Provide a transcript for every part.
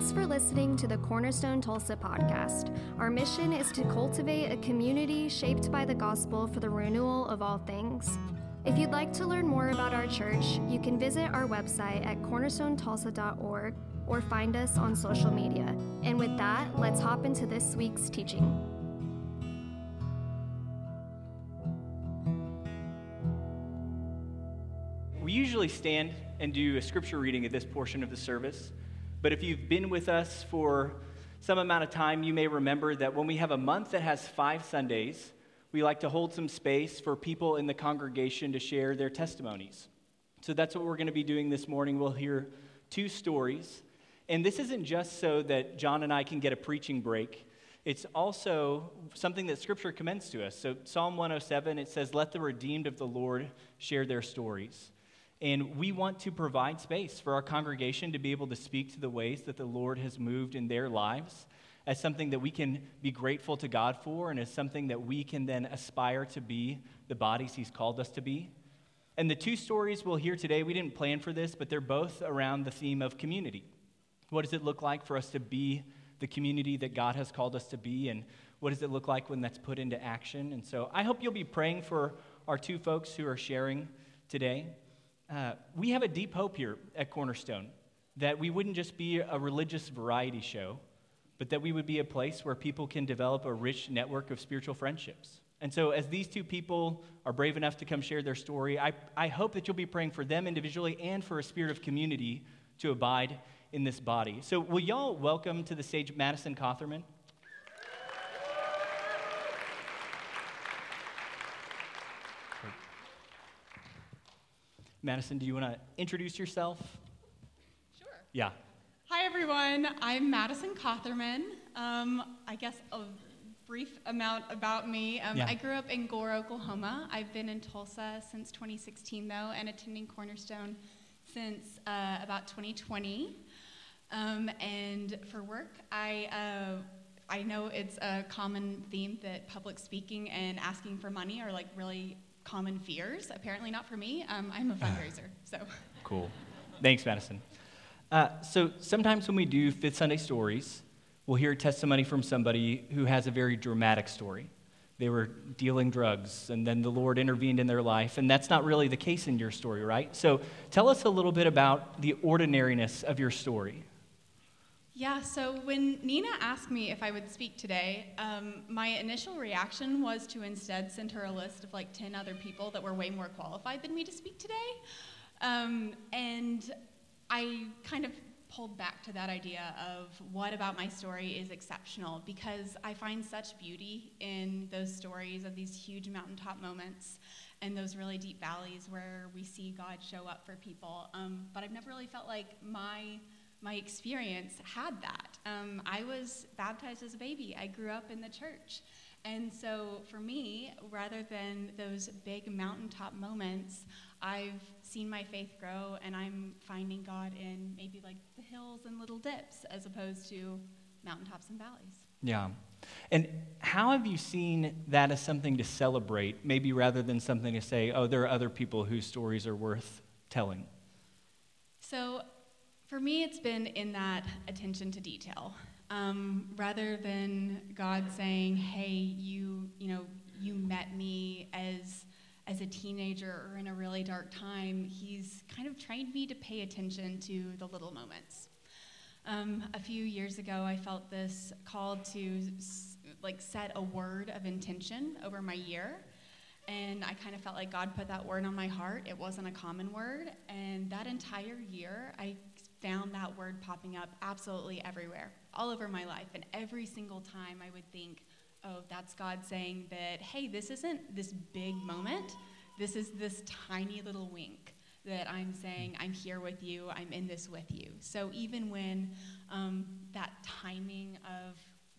Thanks for listening to the Cornerstone Tulsa podcast. Our mission is to cultivate a community shaped by the gospel for the renewal of all things. If you'd like to learn more about our church, you can visit our website at cornerstonetulsa.org or find us on social media. And with that, let's hop into this week's teaching. We usually stand and do a scripture reading at this portion of the service. But if you've been with us for some amount of time, you may remember that when we have a month that has five Sundays, we like to hold some space for people in the congregation to share their testimonies. So that's what we're going to be doing this morning. We'll hear two stories. And this isn't just so that John and I can get a preaching break. It's also something that Scripture commends to us. So, Psalm 107, it says, Let the redeemed of the Lord share their stories. And we want to provide space for our congregation to be able to speak to the ways that the Lord has moved in their lives as something that we can be grateful to God for and as something that we can then aspire to be the bodies He's called us to be. And the two stories we'll hear today, we didn't plan for this, but they're both around the theme of community. What does it look like for us to be the community that God has called us to be? And what does it look like when that's put into action? And so I hope you'll be praying for our two folks who are sharing today. Uh, we have a deep hope here at Cornerstone that we wouldn't just be a religious variety show, but that we would be a place where people can develop a rich network of spiritual friendships. And so, as these two people are brave enough to come share their story, I, I hope that you'll be praying for them individually and for a spirit of community to abide in this body. So, will y'all welcome to the stage Madison Cotherman? Madison, do you want to introduce yourself? Sure. Yeah. Hi, everyone. I'm Madison Cotherman. Um, I guess a brief amount about me. Um, Yeah. I grew up in Gore, Oklahoma. I've been in Tulsa since 2016, though, and attending Cornerstone since uh, about 2020. Um, and for work, I uh, I know it's a common theme that public speaking and asking for money are like really common fears. Apparently, not for me. Um, I'm a fundraiser, so. Cool. Thanks, Madison. Uh, so sometimes when we do Fifth Sunday stories, we'll hear testimony from somebody who has a very dramatic story. They were dealing drugs, and then the Lord intervened in their life, and that's not really the case in your story, right? So tell us a little bit about the ordinariness of your story. Yeah, so when Nina asked me if I would speak today, um, my initial reaction was to instead send her a list of like 10 other people that were way more qualified than me to speak today. Um, and I kind of pulled back to that idea of what about my story is exceptional because I find such beauty in those stories of these huge mountaintop moments and those really deep valleys where we see God show up for people. Um, but I've never really felt like my my experience had that. Um, I was baptized as a baby. I grew up in the church. And so for me, rather than those big mountaintop moments, I've seen my faith grow and I'm finding God in maybe like the hills and little dips as opposed to mountaintops and valleys. Yeah. And how have you seen that as something to celebrate, maybe rather than something to say, oh, there are other people whose stories are worth telling? So for me, it's been in that attention to detail. Um, rather than God saying, "Hey, you, you know, you met me as as a teenager or in a really dark time," He's kind of trained me to pay attention to the little moments. Um, a few years ago, I felt this call to like set a word of intention over my year. And I kind of felt like God put that word on my heart. It wasn't a common word. And that entire year, I found that word popping up absolutely everywhere, all over my life. And every single time I would think, oh, that's God saying that, hey, this isn't this big moment. This is this tiny little wink that I'm saying, I'm here with you, I'm in this with you. So even when um, that timing of,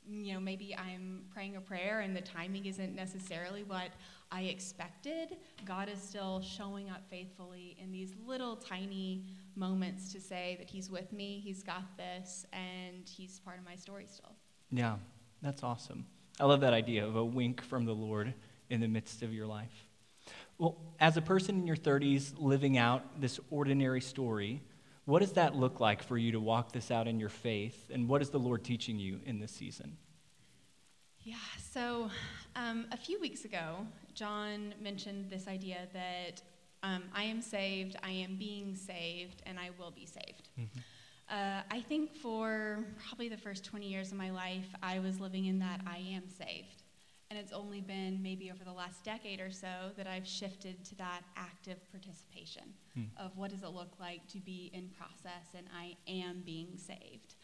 you know, maybe I'm praying a prayer and the timing isn't necessarily what I expected, God is still showing up faithfully in these little tiny moments to say that He's with me, He's got this, and He's part of my story still. Yeah, that's awesome. I love that idea of a wink from the Lord in the midst of your life. Well, as a person in your 30s living out this ordinary story, What does that look like for you to walk this out in your faith? And what is the Lord teaching you in this season? Yeah, so um, a few weeks ago, John mentioned this idea that um, I am saved, I am being saved, and I will be saved. Mm-hmm. Uh, I think for probably the first 20 years of my life, I was living in that I am saved. And it's only been maybe over the last decade or so that I've shifted to that active participation hmm. of what does it look like to be in process and I am being saved.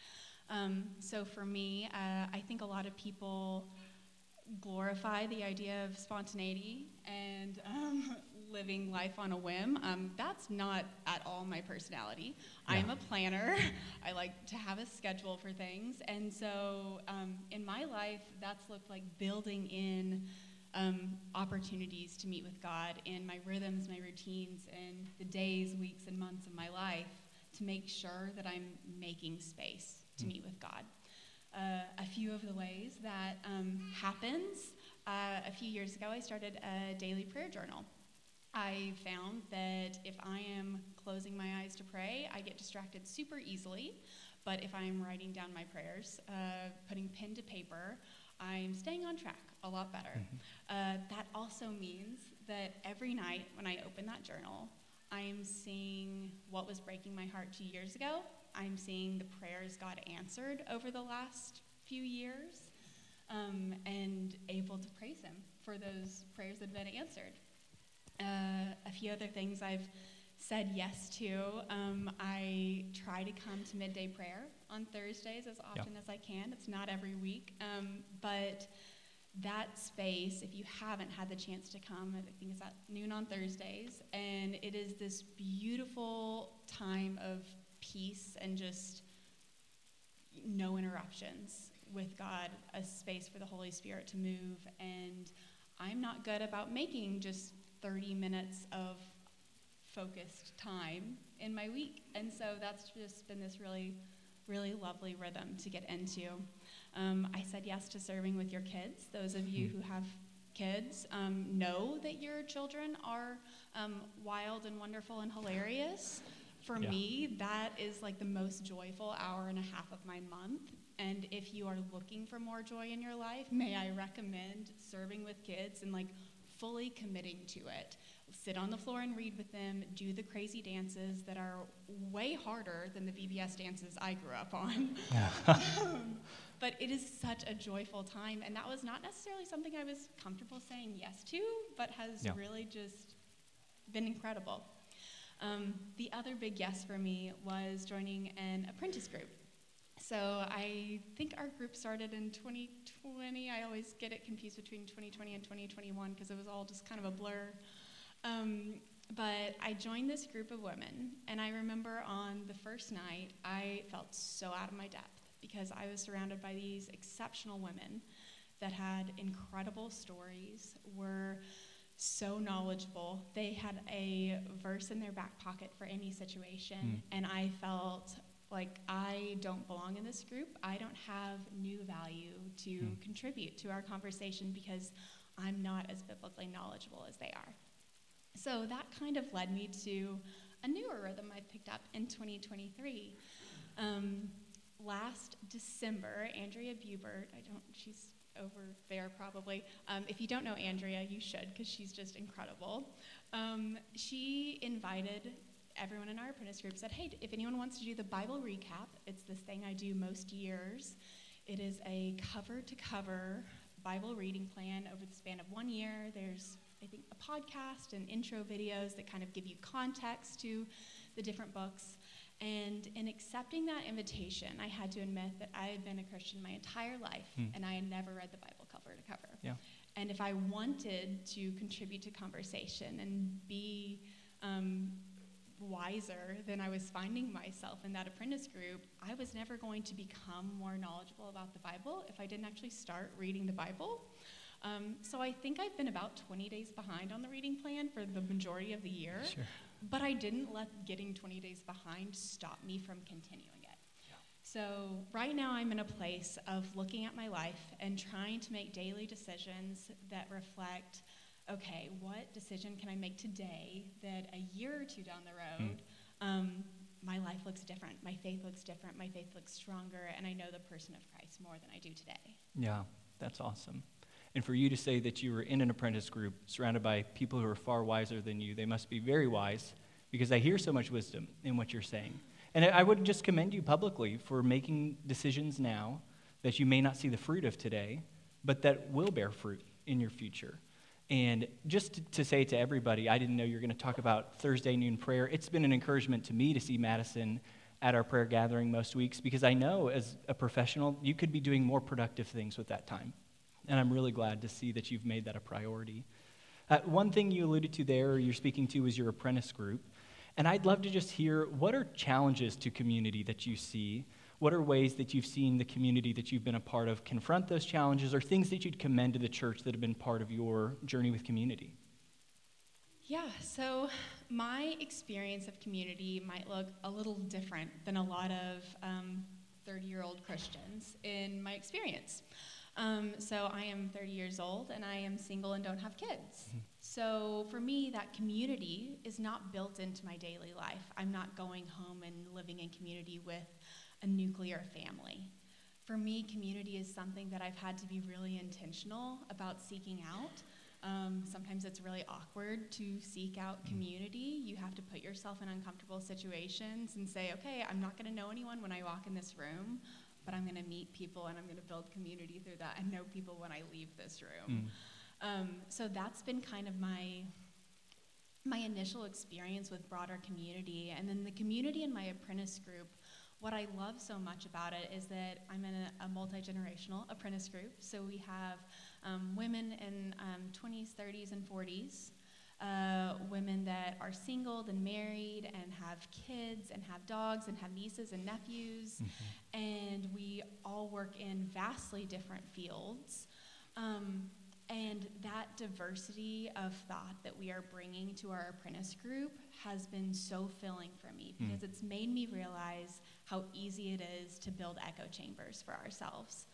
Um, so for me, uh, I think a lot of people glorify the idea of spontaneity and um, living life on a whim. Um, that's not at all my personality. Yeah. I'm a planner. I like to have a schedule for things. And so um, in my life, that's looked like building in um, opportunities to meet with God in my rhythms, my routines, and the days, weeks, and months of my life to make sure that I'm making space to mm. meet with God. Uh, a few of the ways that um, happens. Uh, a few years ago, I started a daily prayer journal. I found that if I am closing my eyes to pray, I get distracted super easily. But if I'm writing down my prayers, uh, putting pen to paper, I'm staying on track a lot better. Mm-hmm. Uh, that also means that every night when I open that journal, I'm seeing what was breaking my heart two years ago. I'm seeing the prayers God answered over the last few years um, and able to praise Him for those prayers that have been answered. Uh, a few other things I've said yes to. Um, I try to come to midday prayer on Thursdays as often as I can. It's not every week, um, but that space, if you haven't had the chance to come, I think it's at noon on Thursdays, and it is this beautiful time of peace and just no interruptions with God, a space for the Holy Spirit to move. And I'm not good about making just 30 minutes of focused time in my week. And so that's just been this really, really lovely rhythm to get into. Um, I said yes to serving with your kids. Those of you who have kids um, know that your children are um, wild and wonderful and hilarious. For yeah. me, that is like the most joyful hour and a half of my month. And if you are looking for more joy in your life, may I recommend serving with kids and like fully committing to it. Sit on the floor and read with them, do the crazy dances that are way harder than the VBS dances I grew up on. um, but it is such a joyful time, and that was not necessarily something I was comfortable saying yes to, but has yeah. really just been incredible. Um, the other big yes for me was joining an apprentice group. So I think our group started in 2020. I always get it confused between 2020 and 2021 because it was all just kind of a blur. Um, but I joined this group of women, and I remember on the first night, I felt so out of my depth because I was surrounded by these exceptional women that had incredible stories, were so knowledgeable. They had a verse in their back pocket for any situation, mm. and I felt like I don't belong in this group. I don't have new value to mm. contribute to our conversation because I'm not as biblically knowledgeable as they are. So that kind of led me to a newer rhythm I picked up in 2023. Um, last December, Andrea Bubert, I don't, she's over there probably. Um, if you don't know Andrea, you should because she's just incredible. Um, she invited everyone in our apprentice group said, hey, if anyone wants to do the Bible recap, it's this thing I do most years. It is a cover to cover Bible reading plan over the span of one year. There's, I think, a podcast and intro videos that kind of give you context to the different books. And in accepting that invitation, I had to admit that I had been a Christian my entire life hmm. and I had never read the Bible cover to cover. Yeah. And if I wanted to contribute to conversation and be um, wiser than I was finding myself in that apprentice group, I was never going to become more knowledgeable about the Bible if I didn't actually start reading the Bible. Um, so I think I've been about 20 days behind on the reading plan for the majority of the year. Sure. But I didn't let getting 20 days behind stop me from continuing it. Yeah. So right now I'm in a place of looking at my life and trying to make daily decisions that reflect okay, what decision can I make today that a year or two down the road, mm. um, my life looks different. My faith looks different. My faith looks stronger, and I know the person of Christ more than I do today. Yeah, that's awesome. And for you to say that you were in an apprentice group surrounded by people who are far wiser than you, they must be very wise because I hear so much wisdom in what you're saying. And I would just commend you publicly for making decisions now that you may not see the fruit of today, but that will bear fruit in your future. And just to, say to everybody, I didn't know you were going to talk about Thursday noon prayer. It's been an encouragement to me to see Madison at our prayer gathering most weeks because I know as a professional, you could be doing more productive things with that time. And I'm really glad to see that you've made that a priority. Uh, one thing you alluded to there, you're speaking to, is your apprentice group. And I'd love to just hear what are challenges to community that you see? What are ways that you've seen the community that you've been a part of confront those challenges, or things that you'd commend to the church that have been part of your journey with community? Yeah, so my experience of community might look a little different than a lot of 30 um, year old Christians in my experience. Um, so I am 30 years old and I am single and don't have kids. Mm-hmm. So for me, that community is not built into my daily life. I'm not going home and living in community with a nuclear family. For me, community is something that I've had to be really intentional about seeking out. Um, sometimes it's really awkward to seek out mm-hmm. community. You have to put yourself in uncomfortable situations and say, okay, I'm not going to know anyone when I walk in this room, but I'm going to meet people and I'm going to build community through that and know people when I leave this room. Mm. Um, so that's been kind of my my initial experience with broader community, and then the community in my apprentice group. What I love so much about it is that I'm in a, a multi generational apprentice group. So we have um, women in um, 20s, 30s, and 40s uh, women that are single and married and have kids and have dogs and have nieces and nephews. Mm-hmm. And we all work in vastly different fields. Um, and that diversity of thought that we are bringing to our apprentice group has been so filling for me hmm. because mm. it's made me realize how easy it is to build echo chambers for ourselves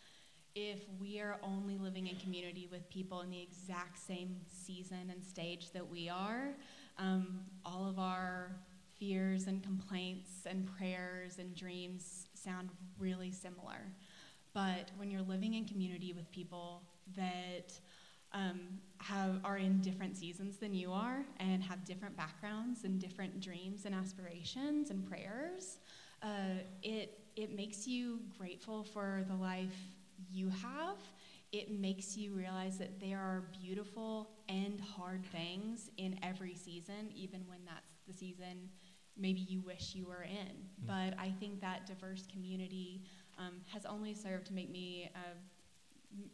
if we are only living in community with people in the exact same season and stage that we are, um, all of our fears and complaints and prayers and dreams sound really similar. But when you're living in community with people that um, have, are in different seasons than you are and have different backgrounds and different dreams and aspirations and prayers, uh, it, it makes you grateful for the life you have, it makes you realize that there are beautiful and hard things in every season, even when that's the season maybe you wish you were in. Mm-hmm. But I think that diverse community um, has only served to make me uh,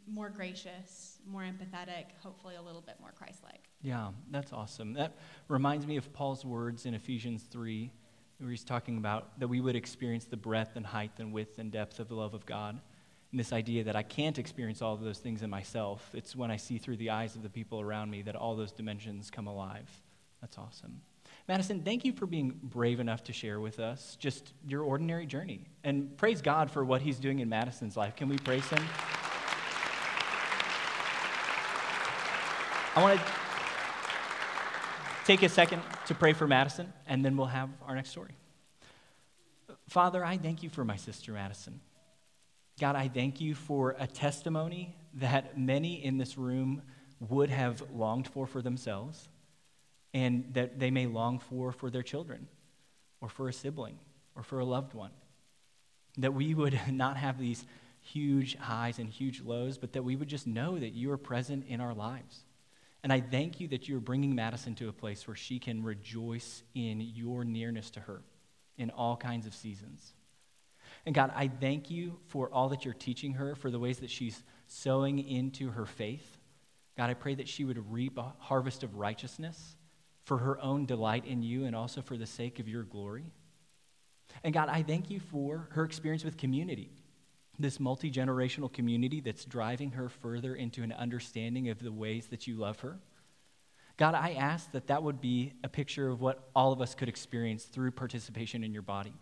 more gracious, more empathetic, hopefully a little bit more Christ like. Yeah, that's awesome. That reminds me of Paul's words in Ephesians 3, where he's talking about that we would experience the breadth and height and width and depth of the love of God and this idea that I can't experience all of those things in myself. It's when I see through the eyes of the people around me that all those dimensions come alive. That's awesome. Madison, thank you for being brave enough to share with us just your ordinary journey. And praise God for what he's doing in Madison's life. Can we praise him? I want to take a second to pray for Madison, and then we'll have our next story. Father, I thank you for my sister Madison. God, I thank you for a testimony that many in this room would have longed for for themselves and that they may long for for their children or for a sibling or for a loved one. That we would not have these huge highs and huge lows, but that we would just know that you are present in our lives. And I thank you that you're bringing Madison to a place where she can rejoice in your nearness to her in all kinds of seasons. And God, I thank you for all that you're teaching her, for the ways that she's sowing into her faith. God, I pray that she would reap a harvest of righteousness for her own delight in you and also for the sake of your glory. And God, I thank you for her experience with community, this multi generational community that's driving her further into an understanding of the ways that you love her. God, I ask that that would be a picture of what all of us could experience through participation in your body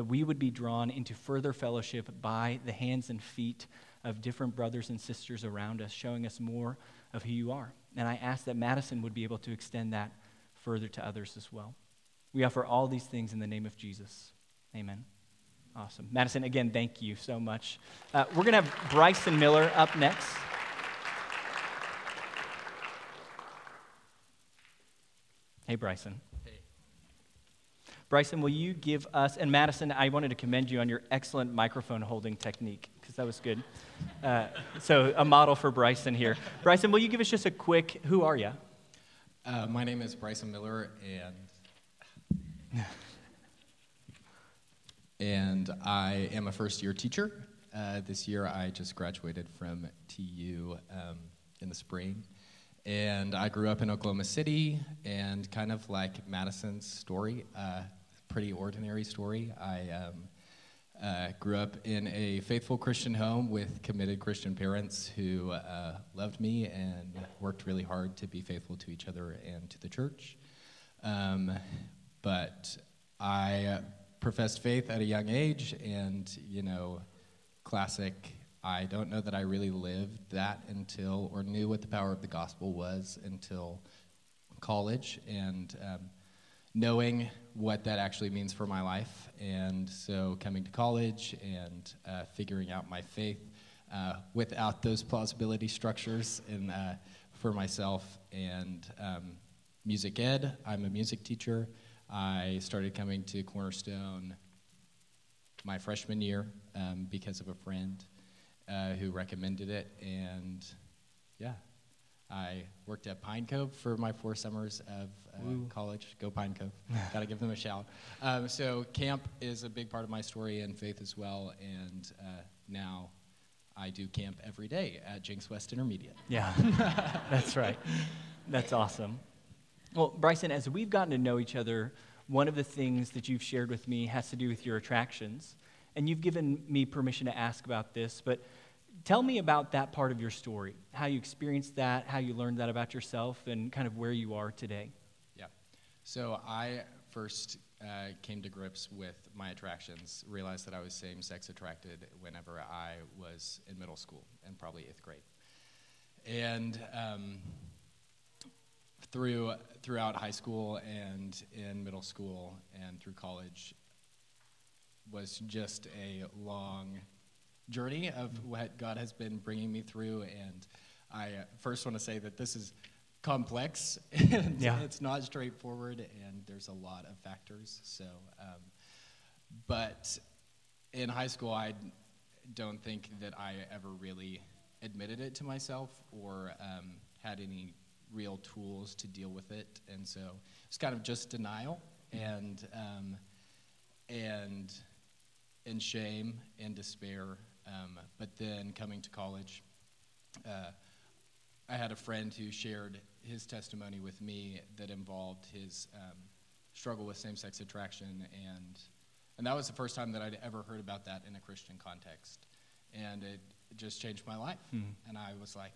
that we would be drawn into further fellowship by the hands and feet of different brothers and sisters around us, showing us more of who you are. And I ask that Madison would be able to extend that further to others as well. We offer all these things in the name of Jesus. Amen. Awesome. Madison, again, thank you so much. Uh, we're going to have Bryson Miller up next. Hey, Bryson. Hey. Bryson, will you give us, and Madison, I wanted to commend you on your excellent microphone holding technique, because that was good. Uh, so, a model for Bryson here. Bryson, will you give us just a quick, who are you? Uh, my name is Bryson Miller, and and I am a first year teacher. Uh, this year, I just graduated from TU um, in the spring, and I grew up in Oklahoma City. And kind of like Madison's story, uh, pretty ordinary story. I um, uh, grew up in a faithful Christian home with committed Christian parents who uh, loved me and worked really hard to be faithful to each other and to the church. Um, but I professed faith at a young age, and, you know, classic, I don't know that I really lived that until, or knew what the power of the gospel was until college. And, um, knowing what that actually means for my life. And so coming to college and uh, figuring out my faith uh, without those plausibility structures and uh, for myself. And um, music ed, I'm a music teacher. I started coming to Cornerstone my freshman year um, because of a friend uh, who recommended it. And yeah, I worked at Pine Cove for my four summers of uh, college. Go Pine Cove. Got to give them a shout. Um, so, camp is a big part of my story and faith as well. And uh, now I do camp every day at Jenks West Intermediate. Yeah, that's right. That's awesome. Well, Bryson, as we've gotten to know each other, one of the things that you've shared with me has to do with your attractions. And you've given me permission to ask about this, but Tell me about that part of your story, how you experienced that, how you learned that about yourself, and kind of where you are today. Yeah. So I first uh, came to grips with my attractions, realized that I was same sex attracted whenever I was in middle school and probably eighth grade. And um, through, throughout high school and in middle school and through college was just a long journey of what God has been bringing me through. And I first want to say that this is complex and yeah. it's not straightforward, and there's a lot of factors. So, um, but in high school, I don't think that I ever really admitted it to myself or um, had any real tools to deal with it, and so it's kind of just denial and um, and and shame and despair um, but then coming to college, uh, I had a friend who shared his testimony with me that involved his um, struggle with same sex attraction. And, and that was the first time that I'd ever heard about that in a Christian context. And it, it just changed my life. Mm. And I was like,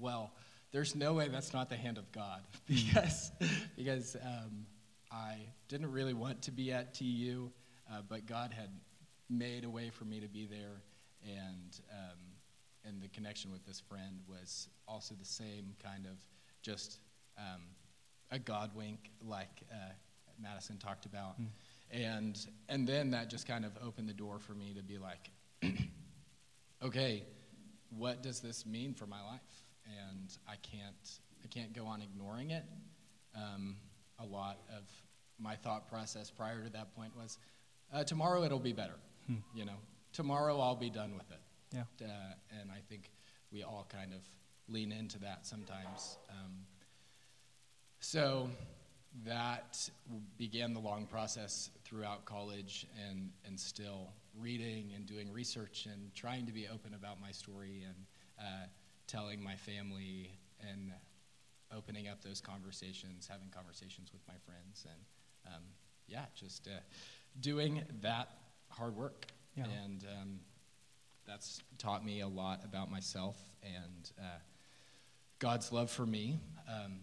well, there's no way that's not the hand of God because, because um, I didn't really want to be at TU, uh, but God had made a way for me to be there and um, and the connection with this friend was also the same kind of just um, a God wink, like uh, Madison talked about, mm. and and then that just kind of opened the door for me to be like, okay, what does this mean for my life? And I can't I can't go on ignoring it. Um, a lot of my thought process prior to that point was, uh, tomorrow it'll be better. Hmm. You know, tomorrow I'll be done with it. Yeah. Uh, and I think we all kind of lean into that sometimes. Um, so that began the long process throughout college and, and still reading and doing research and trying to be open about my story and uh, telling my family and opening up those conversations, having conversations with my friends, and um, yeah, just uh, doing that hard work. Yeah. And um, that's taught me a lot about myself and uh, God's love for me. Um,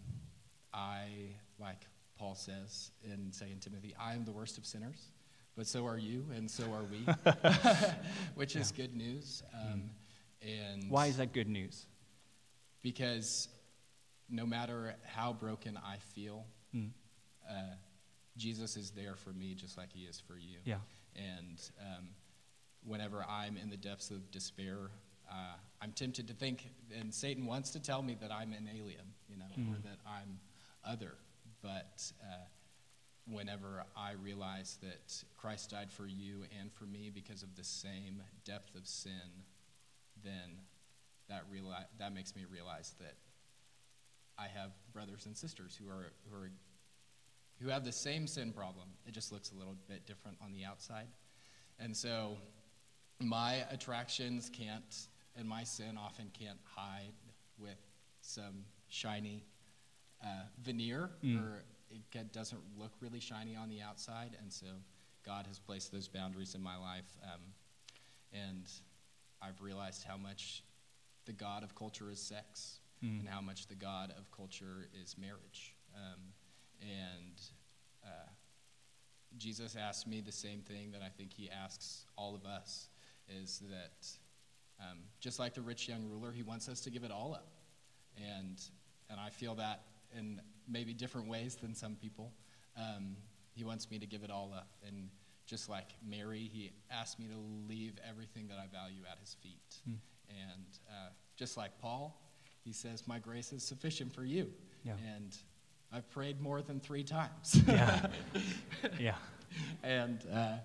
I, like Paul says in 2 Timothy, I am the worst of sinners, but so are you, and so are we, which yeah. is good news. Um, mm. And why is that good news? Because no matter how broken I feel, mm. uh, Jesus is there for me just like he is for you. Yeah. And um, whenever I'm in the depths of despair, uh, I'm tempted to think, and Satan wants to tell me that I'm an alien, you know, or that I'm other. But uh, whenever I realize that Christ died for you and for me because of the same depth of sin, then that reali- that makes me realize that I have brothers and sisters who are who are who have the same sin problem. It just looks a little bit different on the outside. And so my attractions can't and my sin often can't hide with some shiny uh, veneer or it get, doesn't look really shiny on the outside. And so God has placed those boundaries in my life. Um, and I've realized how much the God of culture is sex and how much the God of culture is marriage. Um, and uh, Jesus asked me the same thing that I think he asks all of us is that um, just like the rich young ruler, he wants us to give it all up. And, and I feel that in maybe different ways than some people. Um, he wants me to give it all up. And just like Mary, he asked me to leave everything that I value at his feet. And uh, just like Paul, he says, My grace is sufficient for you. Yeah. And I've prayed more than three times. Yeah. yeah. and uh,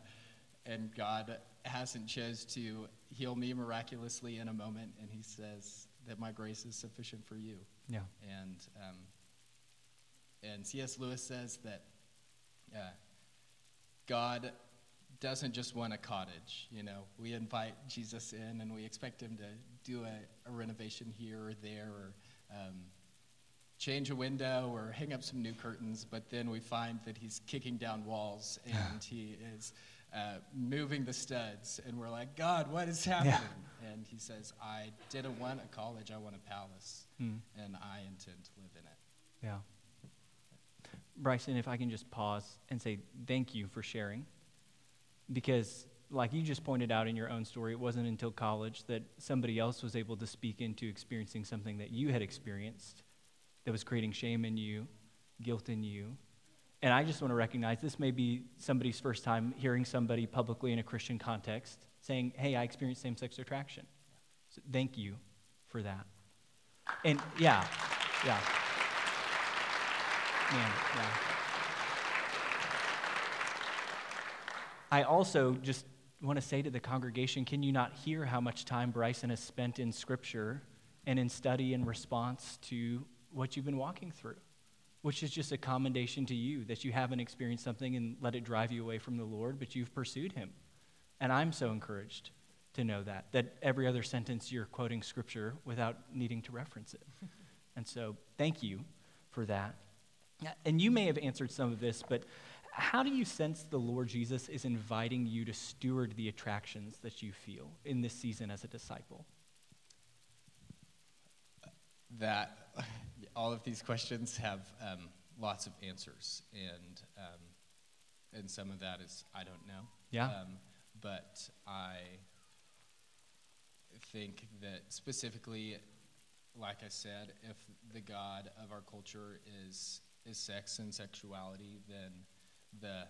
and God hasn't chose to heal me miraculously in a moment, and He says that my grace is sufficient for you. Yeah. And um, and C.S. Lewis says that uh, God doesn't just want a cottage. You know, we invite Jesus in, and we expect Him to do a, a renovation here or there, or um, change a window or hang up some new curtains, but then we find that he's kicking down walls and he is uh, moving the studs, and we're like, God, what is happening? And he says, I didn't want a college, I want a palace, and I intend to live in it. Yeah. Bryson, if I can just pause and say thank you for sharing. Because, like you just pointed out in your own story, it wasn't until college that somebody else was able to speak into experiencing something that you had experienced that was creating shame in you, guilt in you. And I just want to recognize this may be somebody's first time hearing somebody publicly in a Christian context saying, Hey, I experienced same sex attraction. So thank you for that. And yeah, yeah. Man, yeah. I also just want to say to the congregation can you not hear how much time Bryson has spent in Scripture and in study in response to what you've been walking through? Which is just a commendation to you that you haven't experienced something and let it drive you away from the Lord, but you've pursued Him. And I'm so encouraged to know that, that every other sentence you're quoting Scripture without needing to reference it. and so, thank you for that. And you may have answered some of this, but how do you sense the Lord Jesus is inviting you to steward the attractions that you feel in this season as a disciple? That all of these questions have um, lots of answers, and um, and some of that is I don't know. Yeah. Um, but I think that specifically, like I said, if the God of our culture is is sex and sexuality, then the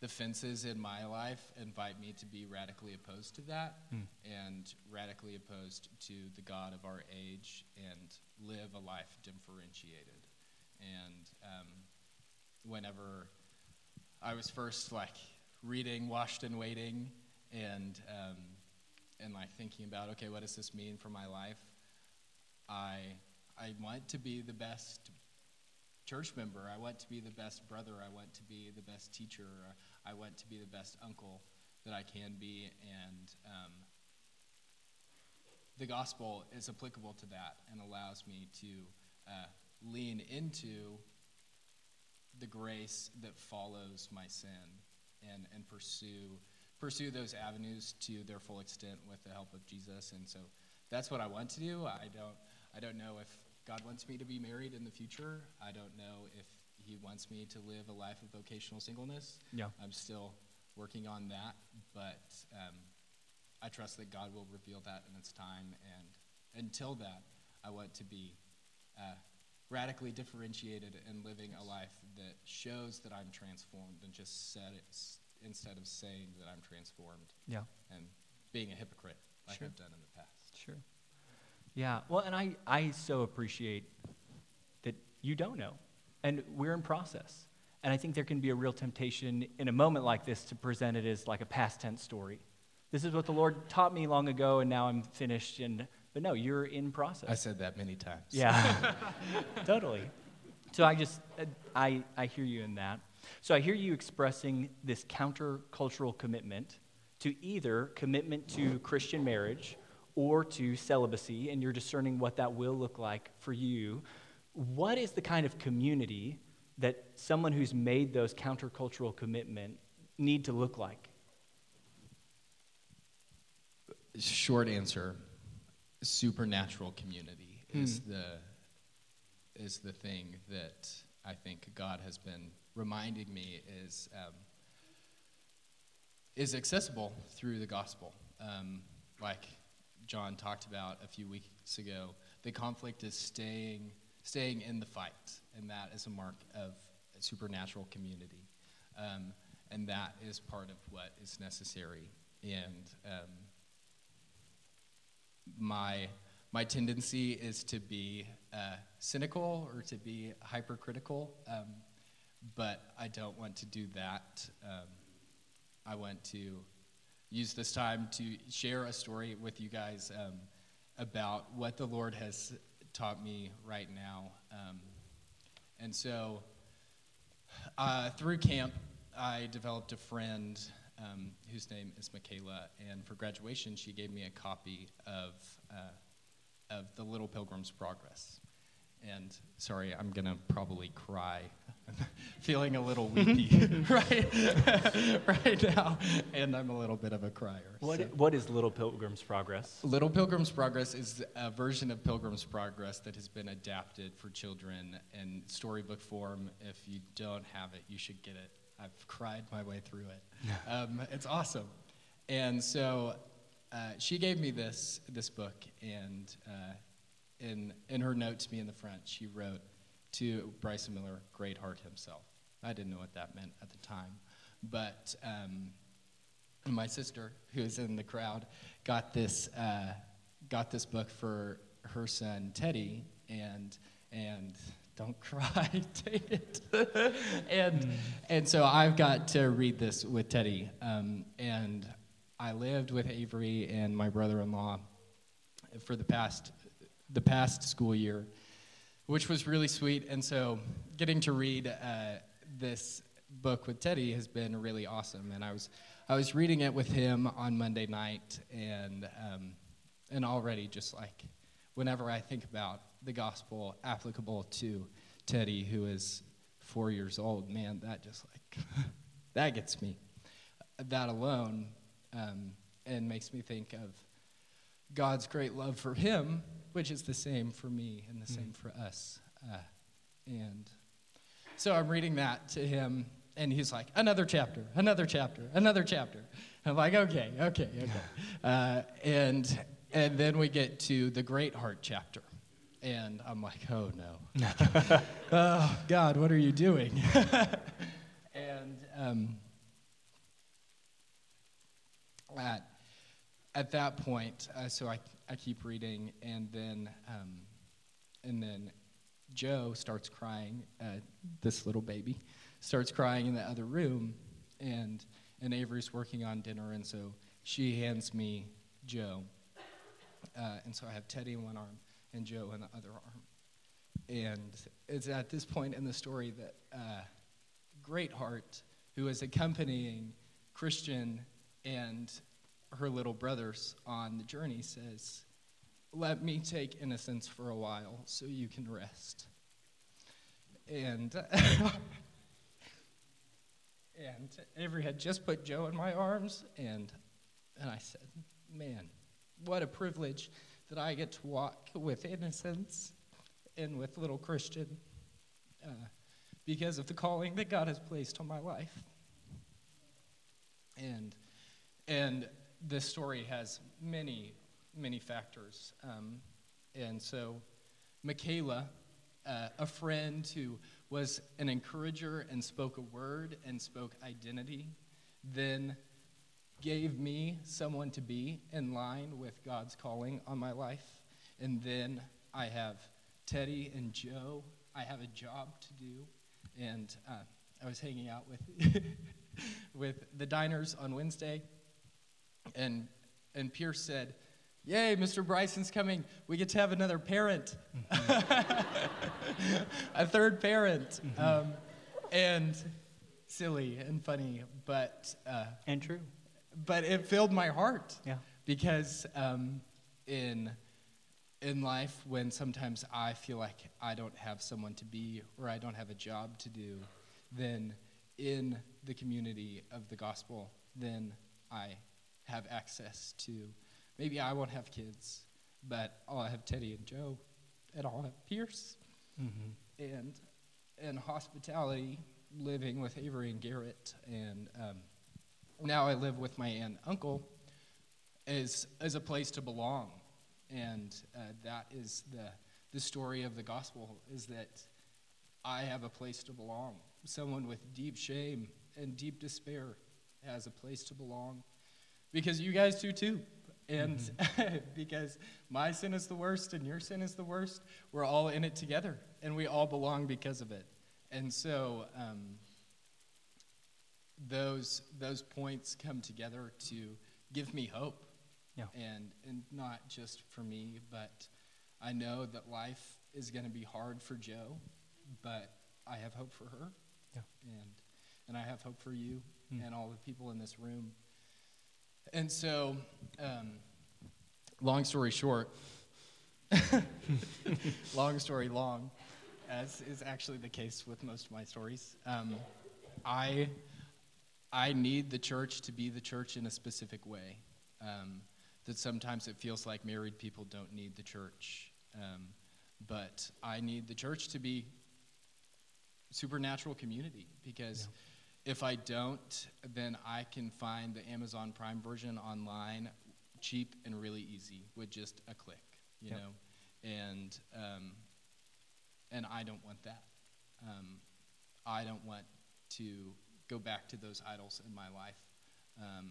the fences in my life invite me to be radically opposed to that and radically opposed to the God of our age and live a life differentiated. And um, whenever I was first like reading Washed and Waiting and um, and like thinking about okay, what does this mean for my life? I I want to be the best church member. I want to be the best brother. I want to be the best teacher. I want to be the best uncle that I can be. And um, the gospel is applicable to that and allows me to uh, lean into the grace that follows my sin and, and pursue pursue those avenues to their full extent with the help of Jesus. And so that's what I want to do. I don't I don't know if God wants me to be married in the future. I don't know if He wants me to live a life of vocational singleness. Yeah. I'm still working on that, but um, I trust that God will reveal that in its time. And until that, I want to be uh, radically differentiated and living a life that shows that I'm transformed and just said it instead of saying that I'm transformed Yeah. and being a hypocrite like Sure. I've done in the past. Sure. Yeah. Well, and I, I so appreciate that you don't know. And we're in process. And I think there can be a real temptation in a moment like this to present it as like a past tense story. This is what the Lord taught me long ago, and now I'm finished. And but no, you're in process. I said that many times. Yeah, totally. So I just, I, I hear you in that. So I hear you expressing this countercultural commitment to either commitment to Christian marriage or to celibacy, and you're discerning what that will look like for you. What is the kind of community that someone who's made those countercultural commitment need to look like? Short answer: supernatural community is the is the thing that I think God has been reminding me is um, is accessible through the gospel. Um, like John talked about a few weeks ago, the conflict is staying staying in the fight, and that is a mark of a supernatural community, um, and that is part of what is necessary. And um, my my tendency is to be uh, cynical or to be hypercritical, um, but I don't want to do that. Um, I want to use this time to share a story with you guys um, about what the Lord has taught me right now. Um, and so, uh, through camp, I developed a friend um, whose name is Michaela, and for graduation, she gave me a copy of, uh, of The Little Pilgrim's Progress. And sorry, I'm gonna probably cry. I'm feeling a little weepy right, right now, and I'm a little bit of a crier. What, so. what is Little Pilgrim's Progress? Little Pilgrim's Progress is a version of Pilgrim's Progress that has been adapted for children in storybook form. If you don't have it, you should get it. I've cried my way through it. um, it's awesome. And so uh, she gave me this, this book, and uh, in, in her note to me in the front, she wrote, To Bryson Miller, great heart himself. I didn't know what that meant at the time. But um, my sister, who's in the crowd, got this uh, got this book for her son Teddy, and and don't cry, it. and and so I've got to read this with Teddy, um, and I lived with Avery and my brother-in-law for the past the past school year, which was really sweet. And so getting to read uh, this book with Teddy has been really awesome. And I was I was reading it with him on Monday night, and um, and already just like whenever I think about the gospel applicable to Teddy, who is four years old, man, that just like that gets me. That alone, um, and makes me think of God's great love for him, which is the same for me and the same for us. Uh, and so I'm reading that to him, and he's like, another chapter, another chapter, another chapter. I'm like, okay, okay, okay. Uh, and, and then we get to the Great Heart chapter. And I'm like, oh no. oh, God, what are you doing? and um, at, at that point, uh, so I, I keep reading, and then, um, and then Joe starts crying. Uh, this little baby starts crying in the other room, and and Avery's working on dinner, and so she hands me Joe, uh, and so I have Teddy in one arm and Joe in the other arm, and it's at this point in the story that uh, Greatheart, who is accompanying Christian and her little brothers on the journey, says, Let me take innocence for a while so you can rest. And, and Avery had just put Joe in my arms, and, and I said, Man, what a privilege that I get to walk with innocence and with little Christian uh, because of the calling that God has placed on my life. And, and this story has many, many factors. Um, and so, Michaela uh, a friend who was an encourager and spoke a word and spoke identity, then gave me someone to be in line with God's calling on my life. And then I have Teddy and Joe. I have a job to do. And uh, I was hanging out with, with the diners on Wednesday, and, and Pierce said, Yay, Mr. Bryson's coming. We get to have another parent, a third parent. Um, and silly and funny, but uh, And true. but it filled my heart. Yeah. Because um, in in life, when sometimes I feel like I don't have someone to be or I don't have a job to do, then in the community of the gospel, then I have access to. Maybe I won't have kids, but I'll have Teddy and Joe, and I'll have Pierce, and and hospitality, living with Avery and Garrett, and um, now I live with my aunt and uncle, is as a place to belong, and uh, that is the the story of the gospel is that I have a place to belong. Someone with deep shame and deep despair has a place to belong, because you guys do too. And because my sin is the worst and your sin is the worst, we're all in it together and we all belong because of it. And so um, those, those points come together to give me hope. Yeah. And, and not just for me, but I know that life is going to be hard for Joe, but I have hope for her. Yeah. And, and I have hope for you Mm. and all the people in this room. And so, um, long story short, long story long, as is actually the case with most of my stories. Um, I, I need the church to be the church in a specific way. Um, that sometimes it feels like married people don't need the church. Um, but I need the church to be supernatural community because if I don't, then I can find the Amazon Prime version online cheap and really easy with just a click, you Yep. know, and um, and I don't want that. Um, I don't want to go back to those idols in my life. Um,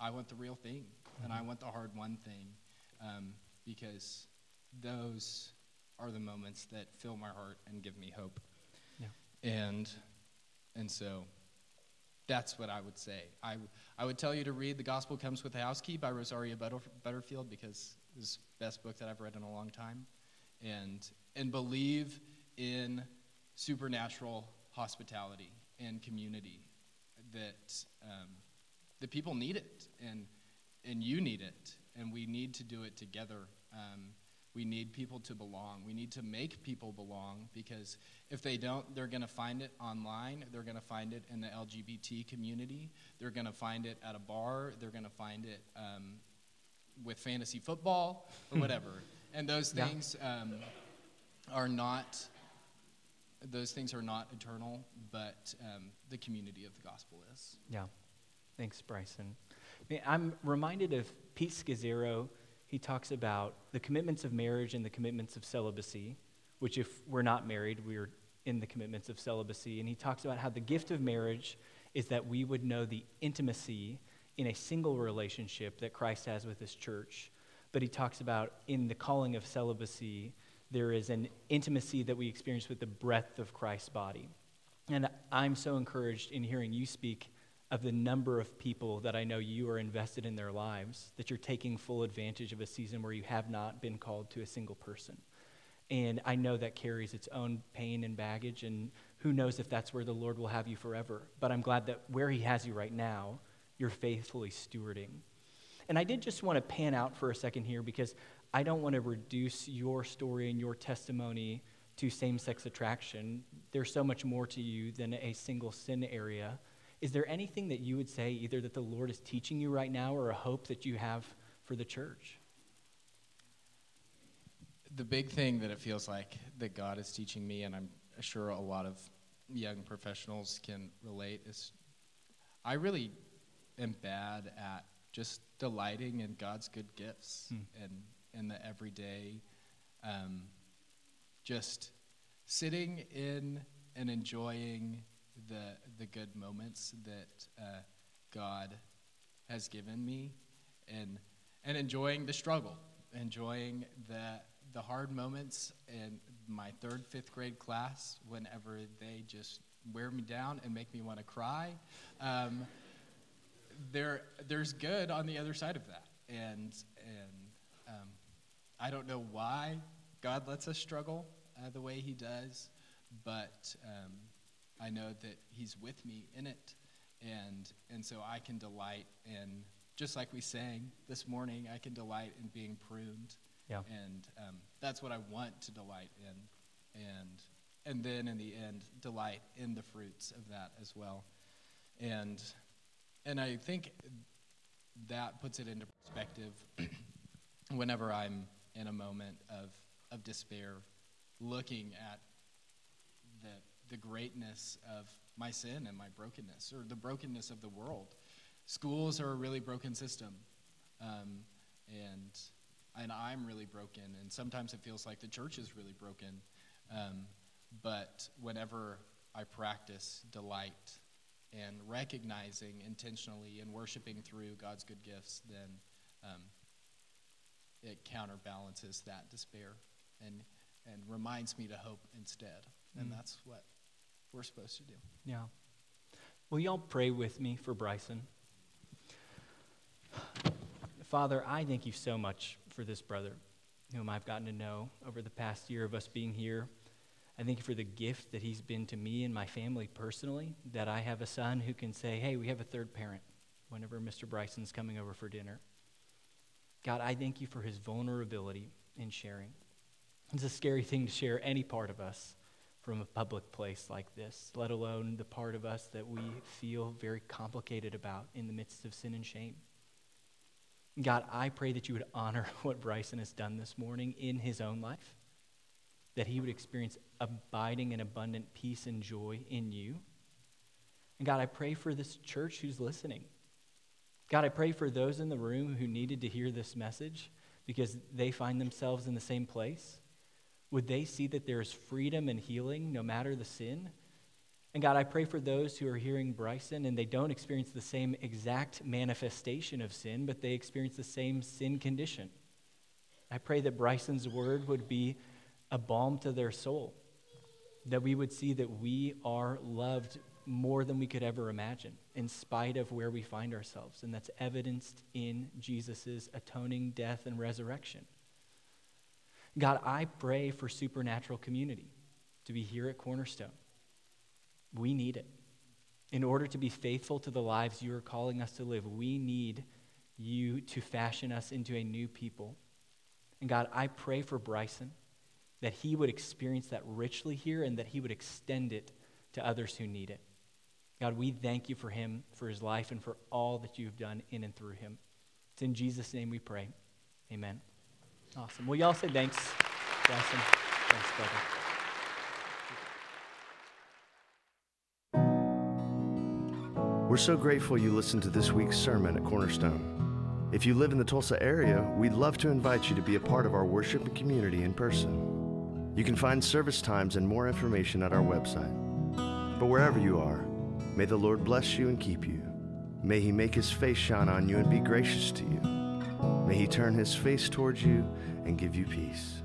I want the real thing, and I want the hard won thing, um, because those are the moments that fill my heart and give me hope. Yeah. And and so that's what I would say. I, I would tell you to read The Gospel Comes with a House Key by Rosaria Butter- Butterfield because it's the best book that I've read in a long time. And, and believe in supernatural hospitality and community that um, the people need it and, and you need it and we need to do it together. Um, we need people to belong. We need to make people belong because if they don't, they're going to find it online. They're going to find it in the LGBT community. They're going to find it at a bar. They're going to find it um, with fantasy football or whatever. and those Yeah. things um, are not. Those things are not eternal, but um, the community of the gospel is. Yeah. Thanks, Bryson. I'm reminded of Pete Scazzero. He talks about the commitments of marriage and the commitments of celibacy, which, if we're not married, we're in the commitments of celibacy. And he talks about how the gift of marriage is that we would know the intimacy in a single relationship that Christ has with his church. But he talks about in the calling of celibacy, there is an intimacy that we experience with the breadth of Christ's body. And I'm so encouraged in hearing you speak of the number of people that I know you are invested in their lives, that you're taking full advantage of a season where you have not been called to a single person. And I know that carries its own pain and baggage, and who knows if that's where the Lord will have you forever. But I'm glad that where He has you right now, you're faithfully stewarding. And I did just want to pan out for a second here because I don't want to reduce your story and your testimony to same sex attraction. There's so much more to you than a single sin area. Is there anything that you would say, either that the Lord is teaching you right now or a hope that you have for the church? The big thing that it feels like that God is teaching me, and I'm sure a lot of young professionals can relate, is I really am bad at just delighting in God's good gifts Hmm. and in the everyday, um, just sitting in and enjoying the, the good moments that uh, God has given me and, and enjoying the struggle, enjoying the, the hard moments in my third, fifth grade class whenever they just wear me down and make me want to cry. Um, there, there's good on the other side of that. And, and um, I don't know why God lets us struggle uh, the way He does, but um, I know that He's with me in it. And, and so I can delight in, just like we sang this morning, I can delight in being pruned. Yeah. And um, that's what I want to delight in. And, and then in the end, delight in the fruits of that as well. And, and I think that puts it into perspective whenever I'm in a moment of, of despair, looking at the, greatness of my sin and my brokenness, or the brokenness of the world. Schools are a really broken system, um, and, and I'm really broken, and sometimes it feels like the church is really broken. Um, but whenever I practice delight and recognizing intentionally and worshiping through God's good gifts, then um, it counterbalances that despair and, and reminds me to hope instead. And Mm. that's what we're supposed to do. Yeah. Will y'all pray with me for Bryson? Father, I thank you so much for this brother whom I've gotten to know over the past year of us being here. I thank you for the gift that he's been to me and my family personally, that I have a son who can say, hey, we have a third parent whenever Mr. Bryson's coming over for dinner. God, I thank you for his vulnerability in sharing. It's a scary thing to share any part of us from a public place like this, let alone the part of us that we feel very complicated about in the midst of sin and shame. God, I pray that you would honor what Bryson has done this morning in his own life, that he would experience abiding and abundant peace and joy in you. And God, I pray for this church who's listening. God, I pray for those in the room who needed to hear this message because they find themselves in the same place. Would they see that there is freedom and healing no matter the sin? And God, I pray for those who are hearing Bryson and they don't experience the same exact manifestation of sin, but they experience the same sin condition. I pray that Bryson's word would be a balm to their soul, that we would see that we are loved more than we could ever imagine, in spite of where we find ourselves. And that's evidenced in Jesus' atoning death and resurrection. God, I pray for supernatural community to be here at Cornerstone. We need it. In order to be faithful to the lives you are calling us to live, we need you to fashion us into a new people. And God, I pray for Bryson that he would experience that richly here and that he would extend it to others who need it. God, we thank you for him, for his life, and for all that you've done in and through him. It's in Jesus' name we pray. Amen. Awesome. Well, y'all say thanks, Bryson. Thanks, brother. We're so grateful you listened to this week's sermon at Cornerstone. If you live in the Tulsa area, we'd love to invite you to be a part of our worship and community in person. You can find service times and more information at our website. But wherever you are, may the Lord bless you and keep you. May he make his face shine on you and be gracious to you. May he turn his face towards you and give you peace.